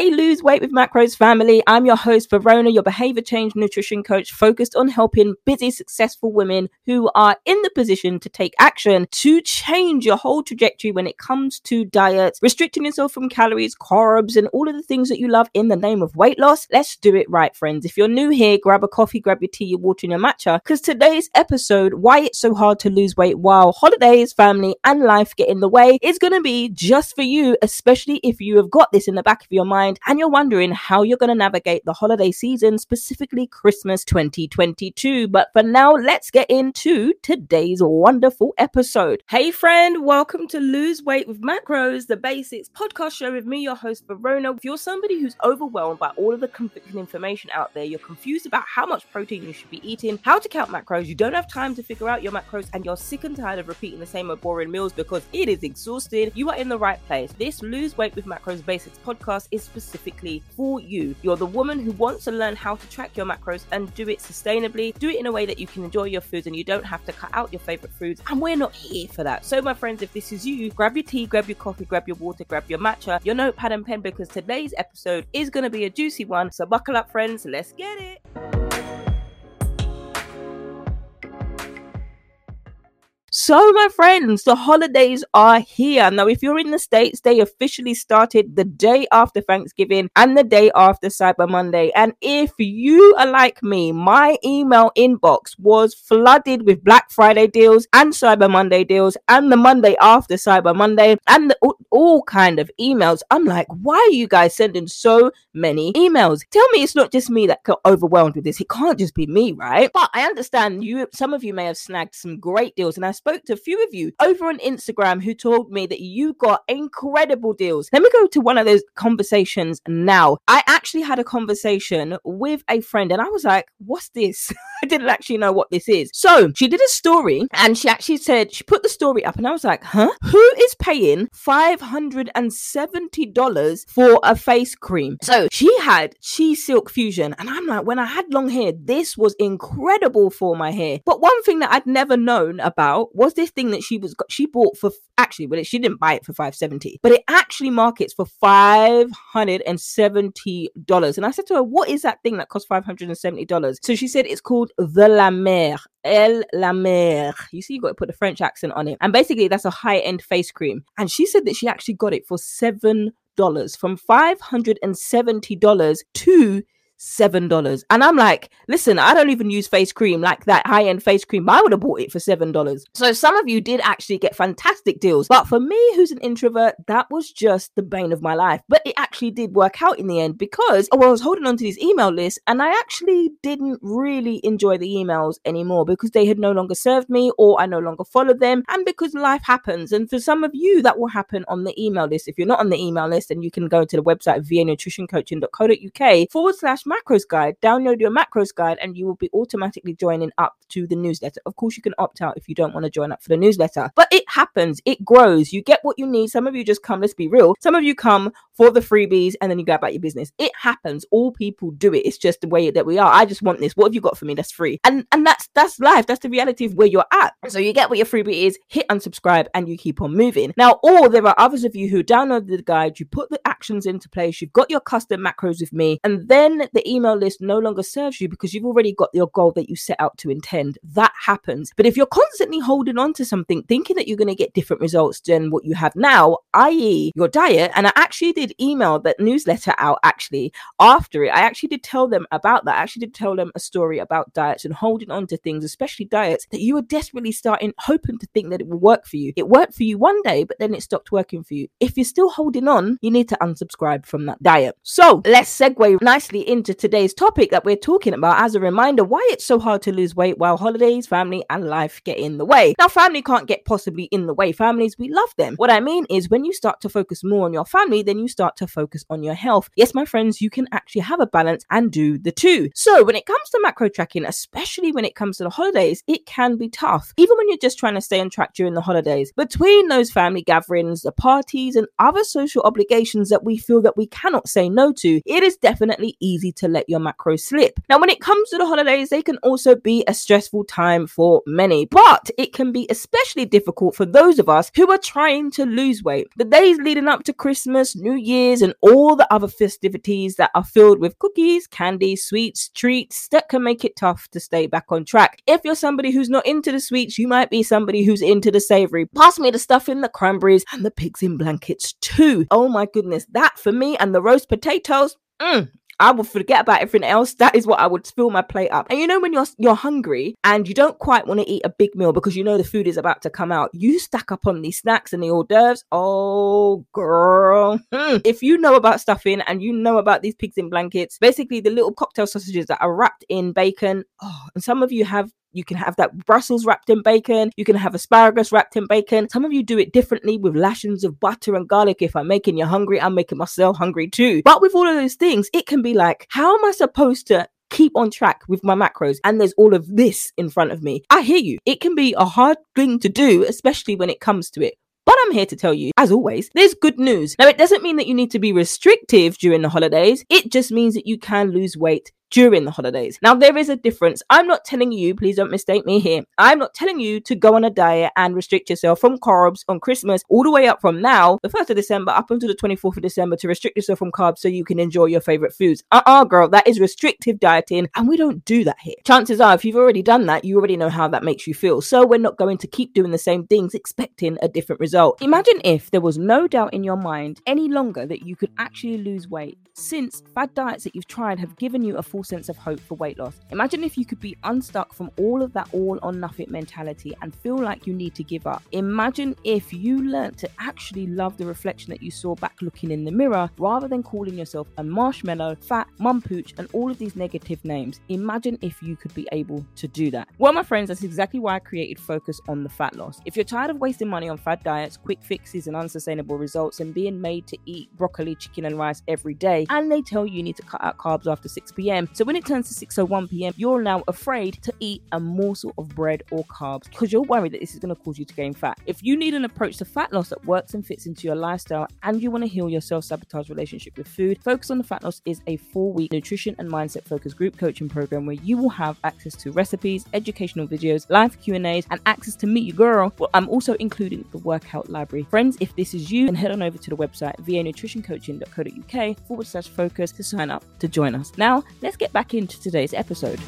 Hey, lose weight with macros family. I'm your host, Verona, your behavior change nutrition coach, focused on helping busy, successful women who are in the position to take action to change your whole trajectory when it comes to diet, restricting yourself from calories, carbs, and all of the things that you love in the name of weight loss. Let's do it right, friends. If you're new here, grab a coffee, grab your tea, your water, and your matcha, because today's episode, why it's so hard to lose weight while holidays, family, and life get in the way, is going to be just for you, especially if you have got this in the back of your mind and you're wondering how you're going to navigate the holiday season, specifically Christmas 2022. But for now, let's get into today's wonderful episode. Hey, friend, welcome to Lose Weight with Macros, the basics podcast show with me, your host, Verona. If you're somebody who's overwhelmed by all of the conflicting information out there, you're confused about how much protein you should be eating, how to count macros, you don't have time to figure out your macros, and you're sick and tired of repeating the same old boring meals because it is exhausting, you are in the right place. This Lose Weight with Macros Basics podcast is specifically for you. You're the woman who wants to learn how to track your macros and do it sustainably, do it in a way that you can enjoy your foods and you don't have to cut out your favorite foods. And we're not here for that. So, my friends, if this is you, grab your tea, grab your coffee, grab your water, grab your matcha, your notepad and pen because today's episode is going to be a juicy one. So, buckle up, friends. Let's get it. So, my friends, the holidays are here. Now, if you're in the States, they officially started the day after Thanksgiving and the day after Cyber Monday. And if you are like me, my email inbox was flooded with Black Friday deals and Cyber Monday deals and the Monday after Cyber Monday and the, all, all kind of emails. I'm like, why are you guys sending so many emails? Tell me it's not just me that got overwhelmed with this. It can't just be me, right? But I understand you, some of you may have snagged some great deals. And I spoke to a few of you over on Instagram who told me that you got incredible deals. Let me go to one of those conversations now. I actually had a conversation with a friend and I was like, what's this? Didn't actually know what this is. So she did a story and she actually said, she put the story up and I was like, huh? Who is paying $570 for a face cream? So she had CHI Silk Infusion and I'm like, when I had long hair, this was incredible for my hair. But one thing that I'd never known about was this thing that she was she bought for actually, well, she didn't buy it for 570, but it actually markets for $570. And I said to her, What is that thing that costs $570? So she said it's called the La Mer. El La Mer. You see, you got to put a French accent on it. And basically, that's a high end face cream. And she said that she actually got it for $7 from $570 to seven dollars. And I'm like, listen, I don't even use face cream like that high end face cream. I would have bought it for seven dollars. So some of you did actually get fantastic deals. But for me, who's an introvert, that was just the bane of my life. But it actually did work out in the end because oh, I was holding on to these email lists and I actually didn't really enjoy the emails anymore because they had no longer served me or I no longer followed them. And because life happens. And for some of you, that will happen on the email list. If you're not on the email list, then you can go to the website vanutritioncoaching.co.uk forward slash macros guide, download your macros guide, and you will be automatically joining up to the newsletter. Of course, you can opt out if you don't want to join up for the newsletter, but it happens, it grows. You get what you need. Some of you just come, let's be real. Some of you come for the freebies and then you go about your business. It happens. All people do it. It's just the way that we are. I just want this. What have you got for me? That's free. And and that's that's life. That's the reality of where you're at. So you get what your freebie is, hit unsubscribe, and you keep on moving. Now, or there are others of you who download the guide, you put the actions into place, you've got your custom macros with me, and then the email list no longer serves you because you've already got your goal that you set out to intend. That happens. But if you're constantly holding on to something, thinking that you're going to get different results than what you have now, i.e., your diet, and I actually did email that newsletter out actually after it. I actually did tell them about that. I actually did tell them a story about diets and holding on to things, especially diets that you were desperately starting, hoping to think that it will work for you. It worked for you one day, but then it stopped working for you. If you're still holding on, you need to unsubscribe from that diet. So let's segue nicely into today's topic that we're talking about as a reminder why it's so hard to lose weight while holidays, family, and life get in the way. Now, family can't get possibly in the way. Families, we love them. What I mean is when you start to focus more on your family, then you start to focus on your health. Yes, my friends, you can actually have a balance and do the two. So when it comes to macro tracking, especially when it comes to the holidays, it can be tough. Even when you're just trying to stay on track during the holidays. Between those family gatherings, the parties, and other social obligations that we feel that we cannot say no to, it is definitely easy to let your macro slip. Now, when it comes to the holidays, they can also be a stressful time for many, but it can be especially difficult for for those of us who are trying to lose weight. The days leading up to Christmas, New Year's, and all the other festivities that are filled with cookies, candy, sweets, treats that can make it tough to stay back on track. If you're somebody who's not into the sweets, you might be somebody who's into the savory. Pass me the stuff in the cranberries and the pigs in blankets too. Oh my goodness, that for me and the roast potatoes. Mm, I will forget about everything else. That is what I would fill my plate up. And you know when you're you're hungry and you don't quite want to eat a big meal because you know the food is about to come out, you stack up on these snacks and the hors d'oeuvres. Oh girl, hmm. if you know about stuffing and you know about these pigs in blankets, basically the little cocktail sausages that are wrapped in bacon. Oh, and some of you have you can have that Brussels wrapped in bacon. You can have asparagus wrapped in bacon. Some of you do it differently with lashings of butter and garlic. If I'm making you hungry, I'm making myself hungry too. But with all of those things, it can be like, how am I supposed to keep on track with my macros and there's all of this in front of me. I hear you. It can be a hard thing to do, especially when it comes to it. But I'm here to tell you, as always, there's good news. Now, it doesn't mean that you need to be restrictive during the holidays. It just means that you can lose weight during the holidays. Now, there is a difference. I'm not telling you, please don't mistake me here. I'm not telling you to go on a diet and restrict yourself from carbs on Christmas all the way up from now, the 1st of December, up until the 24th of December to restrict yourself from carbs so you can enjoy your favorite foods. Uh uh-uh, uh girl, that is restrictive dieting, and we don't do that here. Chances are, if you've already done that, you already know how that makes you feel. So we're not going to keep doing the same things expecting a different result. Imagine if there was no doubt in your mind any longer that you could actually lose weight, since bad diets that you've tried have given you a full sense of hope for weight loss. Imagine if you could be unstuck from all of that all or nothing mentality and feel like you need to give up. Imagine if you learned to actually love the reflection that you saw back looking in the mirror rather than calling yourself a marshmallow, fat, mum pooch, and all of these negative names. Imagine if you could be able to do that. Well, my friends, that's exactly why I created Focus on the Fat Loss. If you're tired of wasting money on fad diets, quick fixes, and unsustainable results, and being made to eat broccoli, chicken, and rice every day, and they tell you you need to cut out carbs after 6 p.m. So when it turns to 6:01 p.m., you're now afraid to eat a morsel of bread or carbs because you're worried that this is going to cause you to gain fat. If you need an approach to fat loss that works and fits into your lifestyle, and you want to heal your self-sabotage relationship with food, Focus on the Fat Loss is a four-week nutrition and mindset focused group coaching program where you will have access to recipes, educational videos, live Q and A's, and access to meet your girl. Well, I'm also including the workout library. Friends, if this is you, then head on over to the website vanutritioncoaching.co.uk forward slash focus to sign up to join us. Now, let's get back into today's episode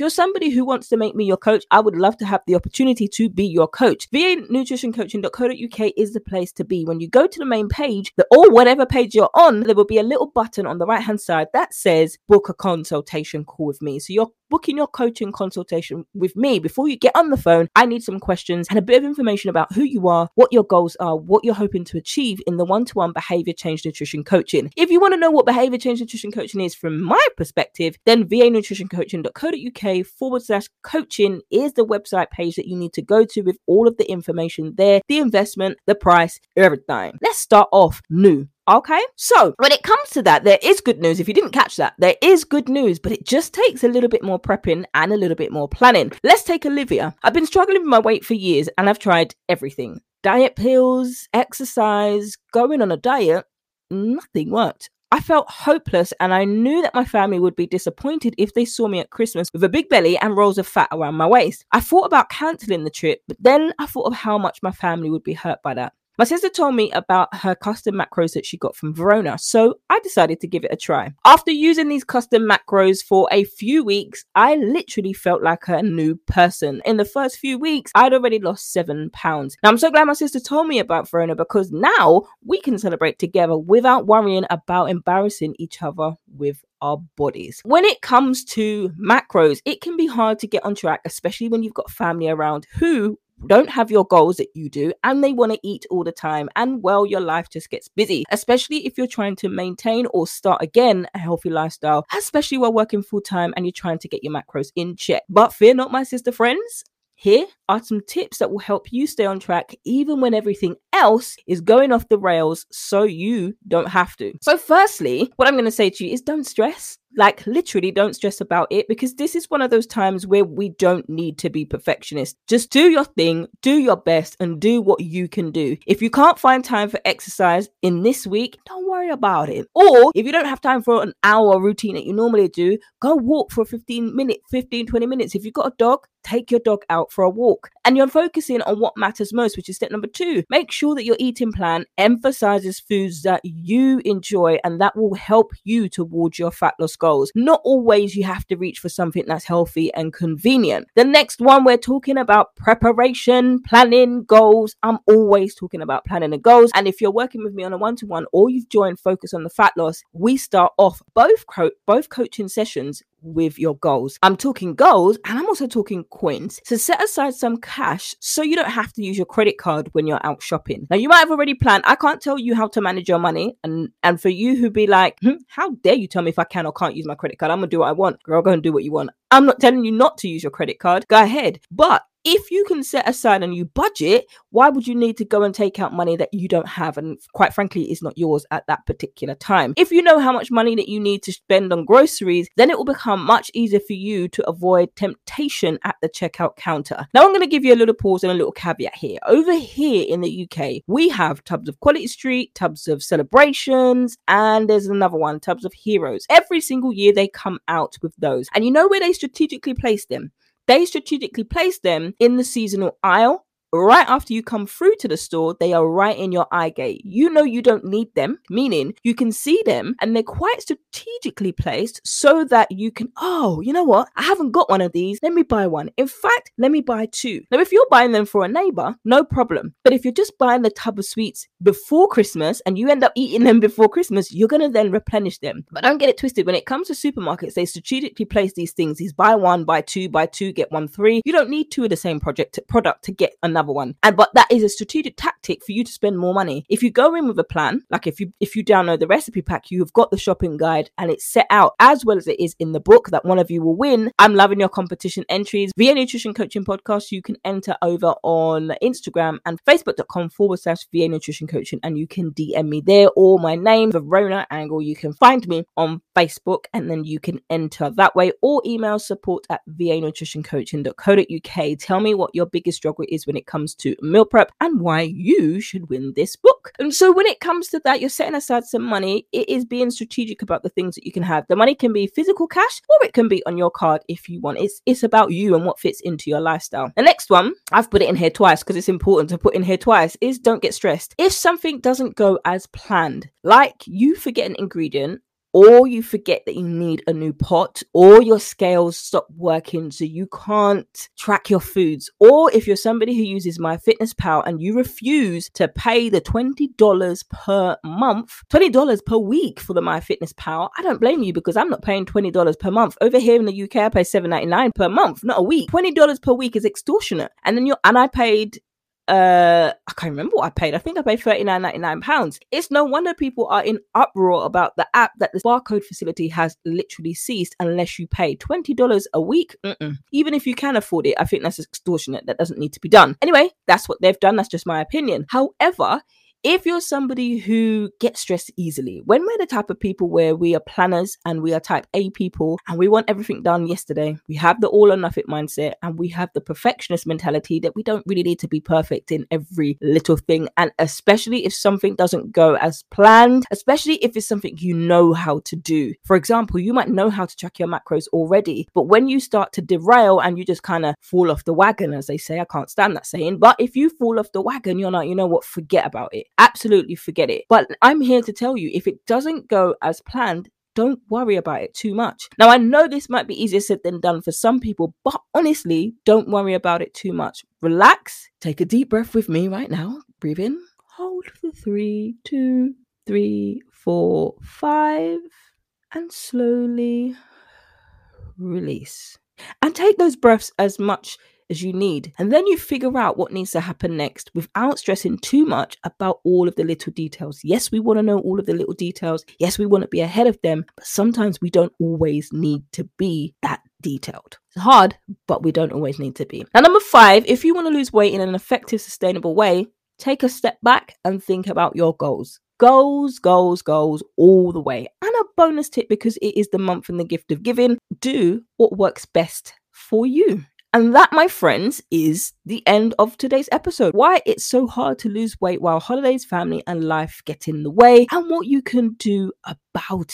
If you're somebody who wants to make me your coach, I would love to have the opportunity to be your coach. VAnutritioncoaching.co.uk is the place to be. When you go to the main page, the, or whatever page you're on, there will be a little button on the right hand side that says book a consultation call with me. So you're booking your coaching consultation with me, before you get on the phone, I need some questions and a bit of information about who you are, what your goals are, what you're hoping to achieve in the one to one behavior change nutrition coaching. If you want to know what behavior change nutrition coaching is from my perspective, then vanutritioncoaching.co.uk forward slash coaching is the website page that you need to go to with all of the information there, the investment, the price, everything. Let's start off new. Okay, so when it comes to that, there is good news. If you didn't catch that, there is good news, but it just takes a little bit more prepping and a little bit more planning. Let's take Olivia. I've been struggling with my weight for years and I've tried everything diet pills, exercise, going on a diet. Nothing worked. I felt hopeless and I knew that my family would be disappointed if they saw me at Christmas with a big belly and rolls of fat around my waist. I thought about cancelling the trip, but then I thought of how much my family would be hurt by that. My sister told me about her custom macros that she got from Verona, so I decided to give it a try. After using these custom macros for a few weeks, I literally felt like a new person. In the first few weeks, I'd already lost seven pounds. Now, I'm so glad my sister told me about Verona because now we can celebrate together without worrying about embarrassing each other with our bodies. When it comes to macros, it can be hard to get on track, especially when you've got family around who don't have your goals that you do and they want to eat all the time and well your life just gets busy especially if you're trying to maintain or start again a healthy lifestyle especially while working full time and you're trying to get your macros in check but fear not my sister friends here are some tips that will help you stay on track even when everything else is going off the rails so you don't have to. So, firstly, what I'm going to say to you is don't stress. Like, literally, don't stress about it because this is one of those times where we don't need to be perfectionists. Just do your thing, do your best, and do what you can do. If you can't find time for exercise in this week, don't worry about it. Or if you don't have time for an hour routine that you normally do, go walk for 15 minutes, 15, 20 minutes. If you've got a dog, take your dog out for a walk. And you're focusing on what matters most, which is step number two. Make sure that your eating plan emphasizes foods that you enjoy and that will help you towards your fat loss goals. Not always you have to reach for something that's healthy and convenient. The next one, we're talking about preparation, planning, goals. I'm always talking about planning and goals. And if you're working with me on a one to one or you've joined Focus on the Fat Loss, we start off both co- both coaching sessions with your goals. I'm talking goals and I'm also talking coins. So set aside some cash so you don't have to use your credit card when you're out shopping. Now you might have already planned. I can't tell you how to manage your money and and for you who be like, hmm, how dare you tell me if I can or can't use my credit card? I'm gonna do what I want. Girl, go and do what you want. I'm not telling you not to use your credit card. Go ahead. But if you can set aside a new budget, why would you need to go and take out money that you don't have and quite frankly is not yours at that particular time? If you know how much money that you need to spend on groceries, then it will become much easier for you to avoid temptation at the checkout counter. Now I'm going to give you a little pause and a little caveat here. Over here in the UK, we have tubs of Quality Street, tubs of celebrations, and there's another one, tubs of heroes. Every single year they come out with those. And you know where they strategically place them? They strategically place them in the seasonal aisle right after you come through to the store, they are right in your eye gate. You know you don't need them, meaning you can see them and they're quite strategically placed so that you can, oh, you know what? I haven't got one of these. Let me buy one. In fact, let me buy two. Now, if you're buying them for a neighbor, no problem. But if you're just buying the tub of sweets before Christmas and you end up eating them before Christmas, you're going to then replenish them. But don't get it twisted. When it comes to supermarkets, they strategically place these things. These buy one, buy two, buy two, get one free. You don't need two of the same project product to get another another one. And but that is a strategic tactic for you to spend more money. If you go in with a plan, like if you if you download the recipe pack, you have got the shopping guide and it's set out as well as it is in the book that one of you will win. I'm loving your competition entries. VA Nutrition Coaching Podcast, you can enter over on Instagram and facebook.com forward slash VA Nutrition Coaching and you can DM me there or my name, Verona Angle. You can find me on Facebook and then you can enter that way or email support at VA Nutrition Coaching.co.uk. Tell me what your biggest struggle is when it comes to meal prep and why you should win this book. And so when it comes to that, you're setting aside some money. It is being strategic about the things that you can have. The money can be physical cash or it can be on your card if you want. It's it's about you and what fits into your lifestyle. The next one, I've put it in here twice because it's important to put in here twice, is don't get stressed. If something doesn't go as planned, like you forget an ingredient or you forget that you need a new pot, or your scales stop working so you can't track your foods, or if you're somebody who uses MyFitnessPal and you refuse to pay the $20 per month, $20 per week for the MyFitnessPal, I don't blame you because I'm not paying $20 per month. Over here in the UK, I pay $7.99 per month, not a week. $20 per week is extortionate. And then you're, and I paid uh I can't remember what I paid. I think I paid thirty nine ninety nine pounds. It's no wonder people are in uproar about the app that the barcode facility has literally ceased unless you pay twenty dollars a week. Mm-mm. Even if you can afford it, I think that's extortionate. That doesn't need to be done. Anyway, that's what they've done. That's just my opinion. However, if you're somebody who gets stressed easily, when we're the type of people where we are planners and we are type A people and we want everything done yesterday, we have the all or nothing mindset and we have the perfectionist mentality that we don't really need to be perfect in every little thing. And especially if something doesn't go as planned, especially if it's something you know how to do. For example, you might know how to track your macros already, but when you start to derail and you just kind of fall off the wagon, as they say, I can't stand that saying, but if you fall off the wagon, you're like, you know what, forget about it absolutely forget it. But I'm here to tell you if it doesn't go as planned, don't worry about it too much. Now, I know this might be easier said than done for some people, but honestly, don't worry about it too much. Relax, take a deep breath with me right now. Breathe in, hold for three, two, three, four, five, and slowly release. And take those breaths as much as you need. And then you figure out what needs to happen next without stressing too much about all of the little details. Yes, we want to know all of the little details. Yes, we want to be ahead of them, but sometimes we don't always need to be that detailed. It's hard, but we don't always need to be. Now, number five, if you want to lose weight in an effective, sustainable way, take a step back and think about your goals. Goals, goals, goals all the way. And a bonus tip because it is the month and the gift of giving do what works best for you. And that, my friends, is the end of today's episode. Why it's so hard to lose weight while holidays, family, and life get in the way, and what you can do about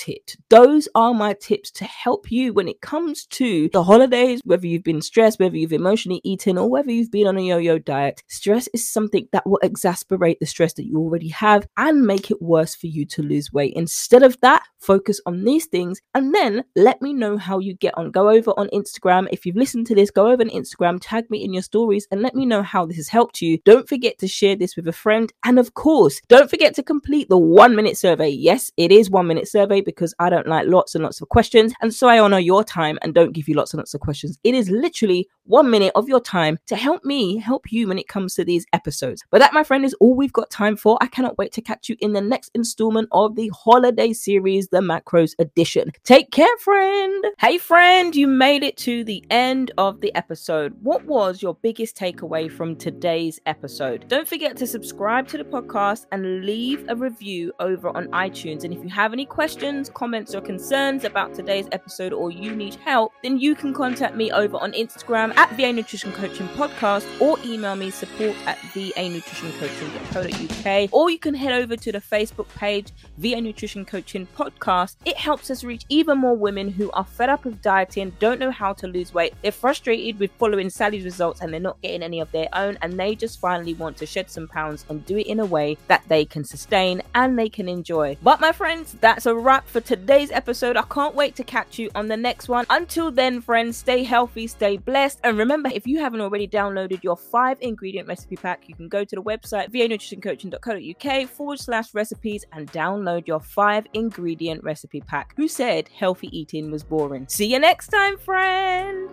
it. Those are my tips to help you when it comes to the holidays, whether you've been stressed, whether you've emotionally eaten, or whether you've been on a yo yo diet. Stress is something that will exasperate the stress that you already have and make it worse for you to lose weight. Instead of that, focus on these things and then let me know how you get on. Go over on Instagram. If you've listened to this, go over on Instagram, tag me in your stories, and let me know how this has helped you. Don't forget to share this with a friend. And of course, don't forget to complete the one minute survey. Yes, it is one minute survey because I don't like lots and lots of questions. And so I honor your time and don't give you lots and lots of questions. It is literally one minute of your time to help me help you when it comes to these episodes. But that, my friend, is all we've got time for. I cannot wait to catch you in the next installment of the holiday series, the Macros Edition. Take care, friend. Hey, friend, you made it to the end of the episode. What was your biggest takeaway from today's episode? Don't forget to subscribe to the podcast and leave a review over on iTunes. And if you have any questions, comments, or concerns about today's episode or you need help, then you can contact me over on Instagram at VA Nutrition Coaching Podcast or email me support at vanutritioncoaching.co.uk or you can head over to the Facebook page VA Nutrition Coaching Podcast. It helps us reach even more women who are fed up with dieting, don't know how to lose weight, they're frustrated with following Sally's results and they're not getting any of their own, and they just finally want to shed some pounds and do it in a way that they can sustain and they can enjoy. But my friends, that's a wrap for today's episode. I can't wait to catch you on the next one. Until then, friends, stay healthy, stay blessed, and remember, if you haven't already downloaded your five ingredient recipe pack, you can go to the website vanutritioncoaching.co.uk forward slash recipes and download your five ingredient recipe pack. Who said healthy eating was boring? See you next time, friend.